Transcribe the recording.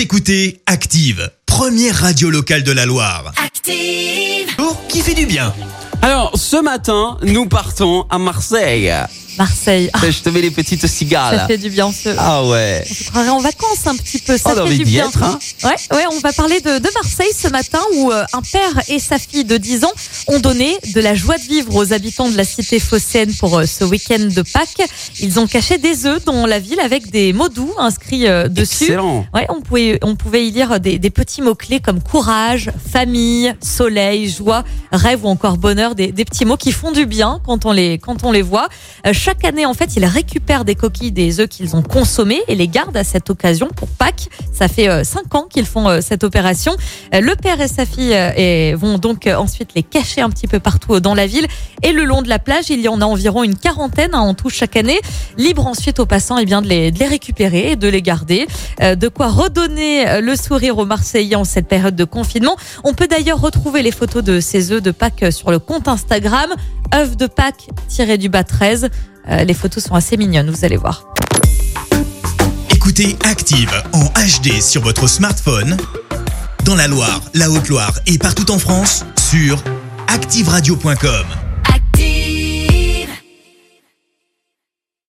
Vous écoutez Active, première radio locale de la Loire. Active. Oh, qui fait du bien Alors, ce matin, nous partons à Marseille. Marseille. Ah, Je te mets les petites ça cigales. fait du bien. Se, Ah ouais. on se croirait en vacances un petit peu. Ça a fait du bien. être, hein. Ouais, ouais, on va parler de, de Marseille ce matin où euh, un père et sa fille de 10 ans ont donné de la joie de vivre aux habitants de la cité phocéenne pour euh, ce week-end de Pâques. Ils ont caché des œufs dans la ville avec des mots doux inscrits euh, dessus. Excellent. Ouais, on pouvait, on pouvait y lire des, des petits mots-clés comme courage, famille, soleil, joie, rêve ou encore bonheur, des, des petits mots qui font du bien quand on les, quand on les voit. Euh, chaque année, en fait, ils récupèrent des coquilles des œufs qu'ils ont consommés et les gardent à cette occasion pour Pâques. Ça fait euh, cinq ans qu'ils font euh, cette opération. Euh, le père et sa fille euh, vont donc euh, ensuite les cacher un petit peu partout euh, dans la ville et le long de la plage. Il y en a environ une quarantaine hein, en tout chaque année. Libre ensuite aux passants eh bien, de, les, récupérer et de les garder. Euh, de quoi redonner euh, le sourire aux Marseillais en cette période de confinement. On peut d'ailleurs retrouver les photos de ces œufs de Pâques euh, sur le compte Instagram, œufs de Pâques tiré du bas 13. Euh, les photos sont assez mignonnes, vous allez voir. Écoutez Active en HD sur votre smartphone, dans la Loire, la Haute-Loire et partout en France, sur activeradio.com.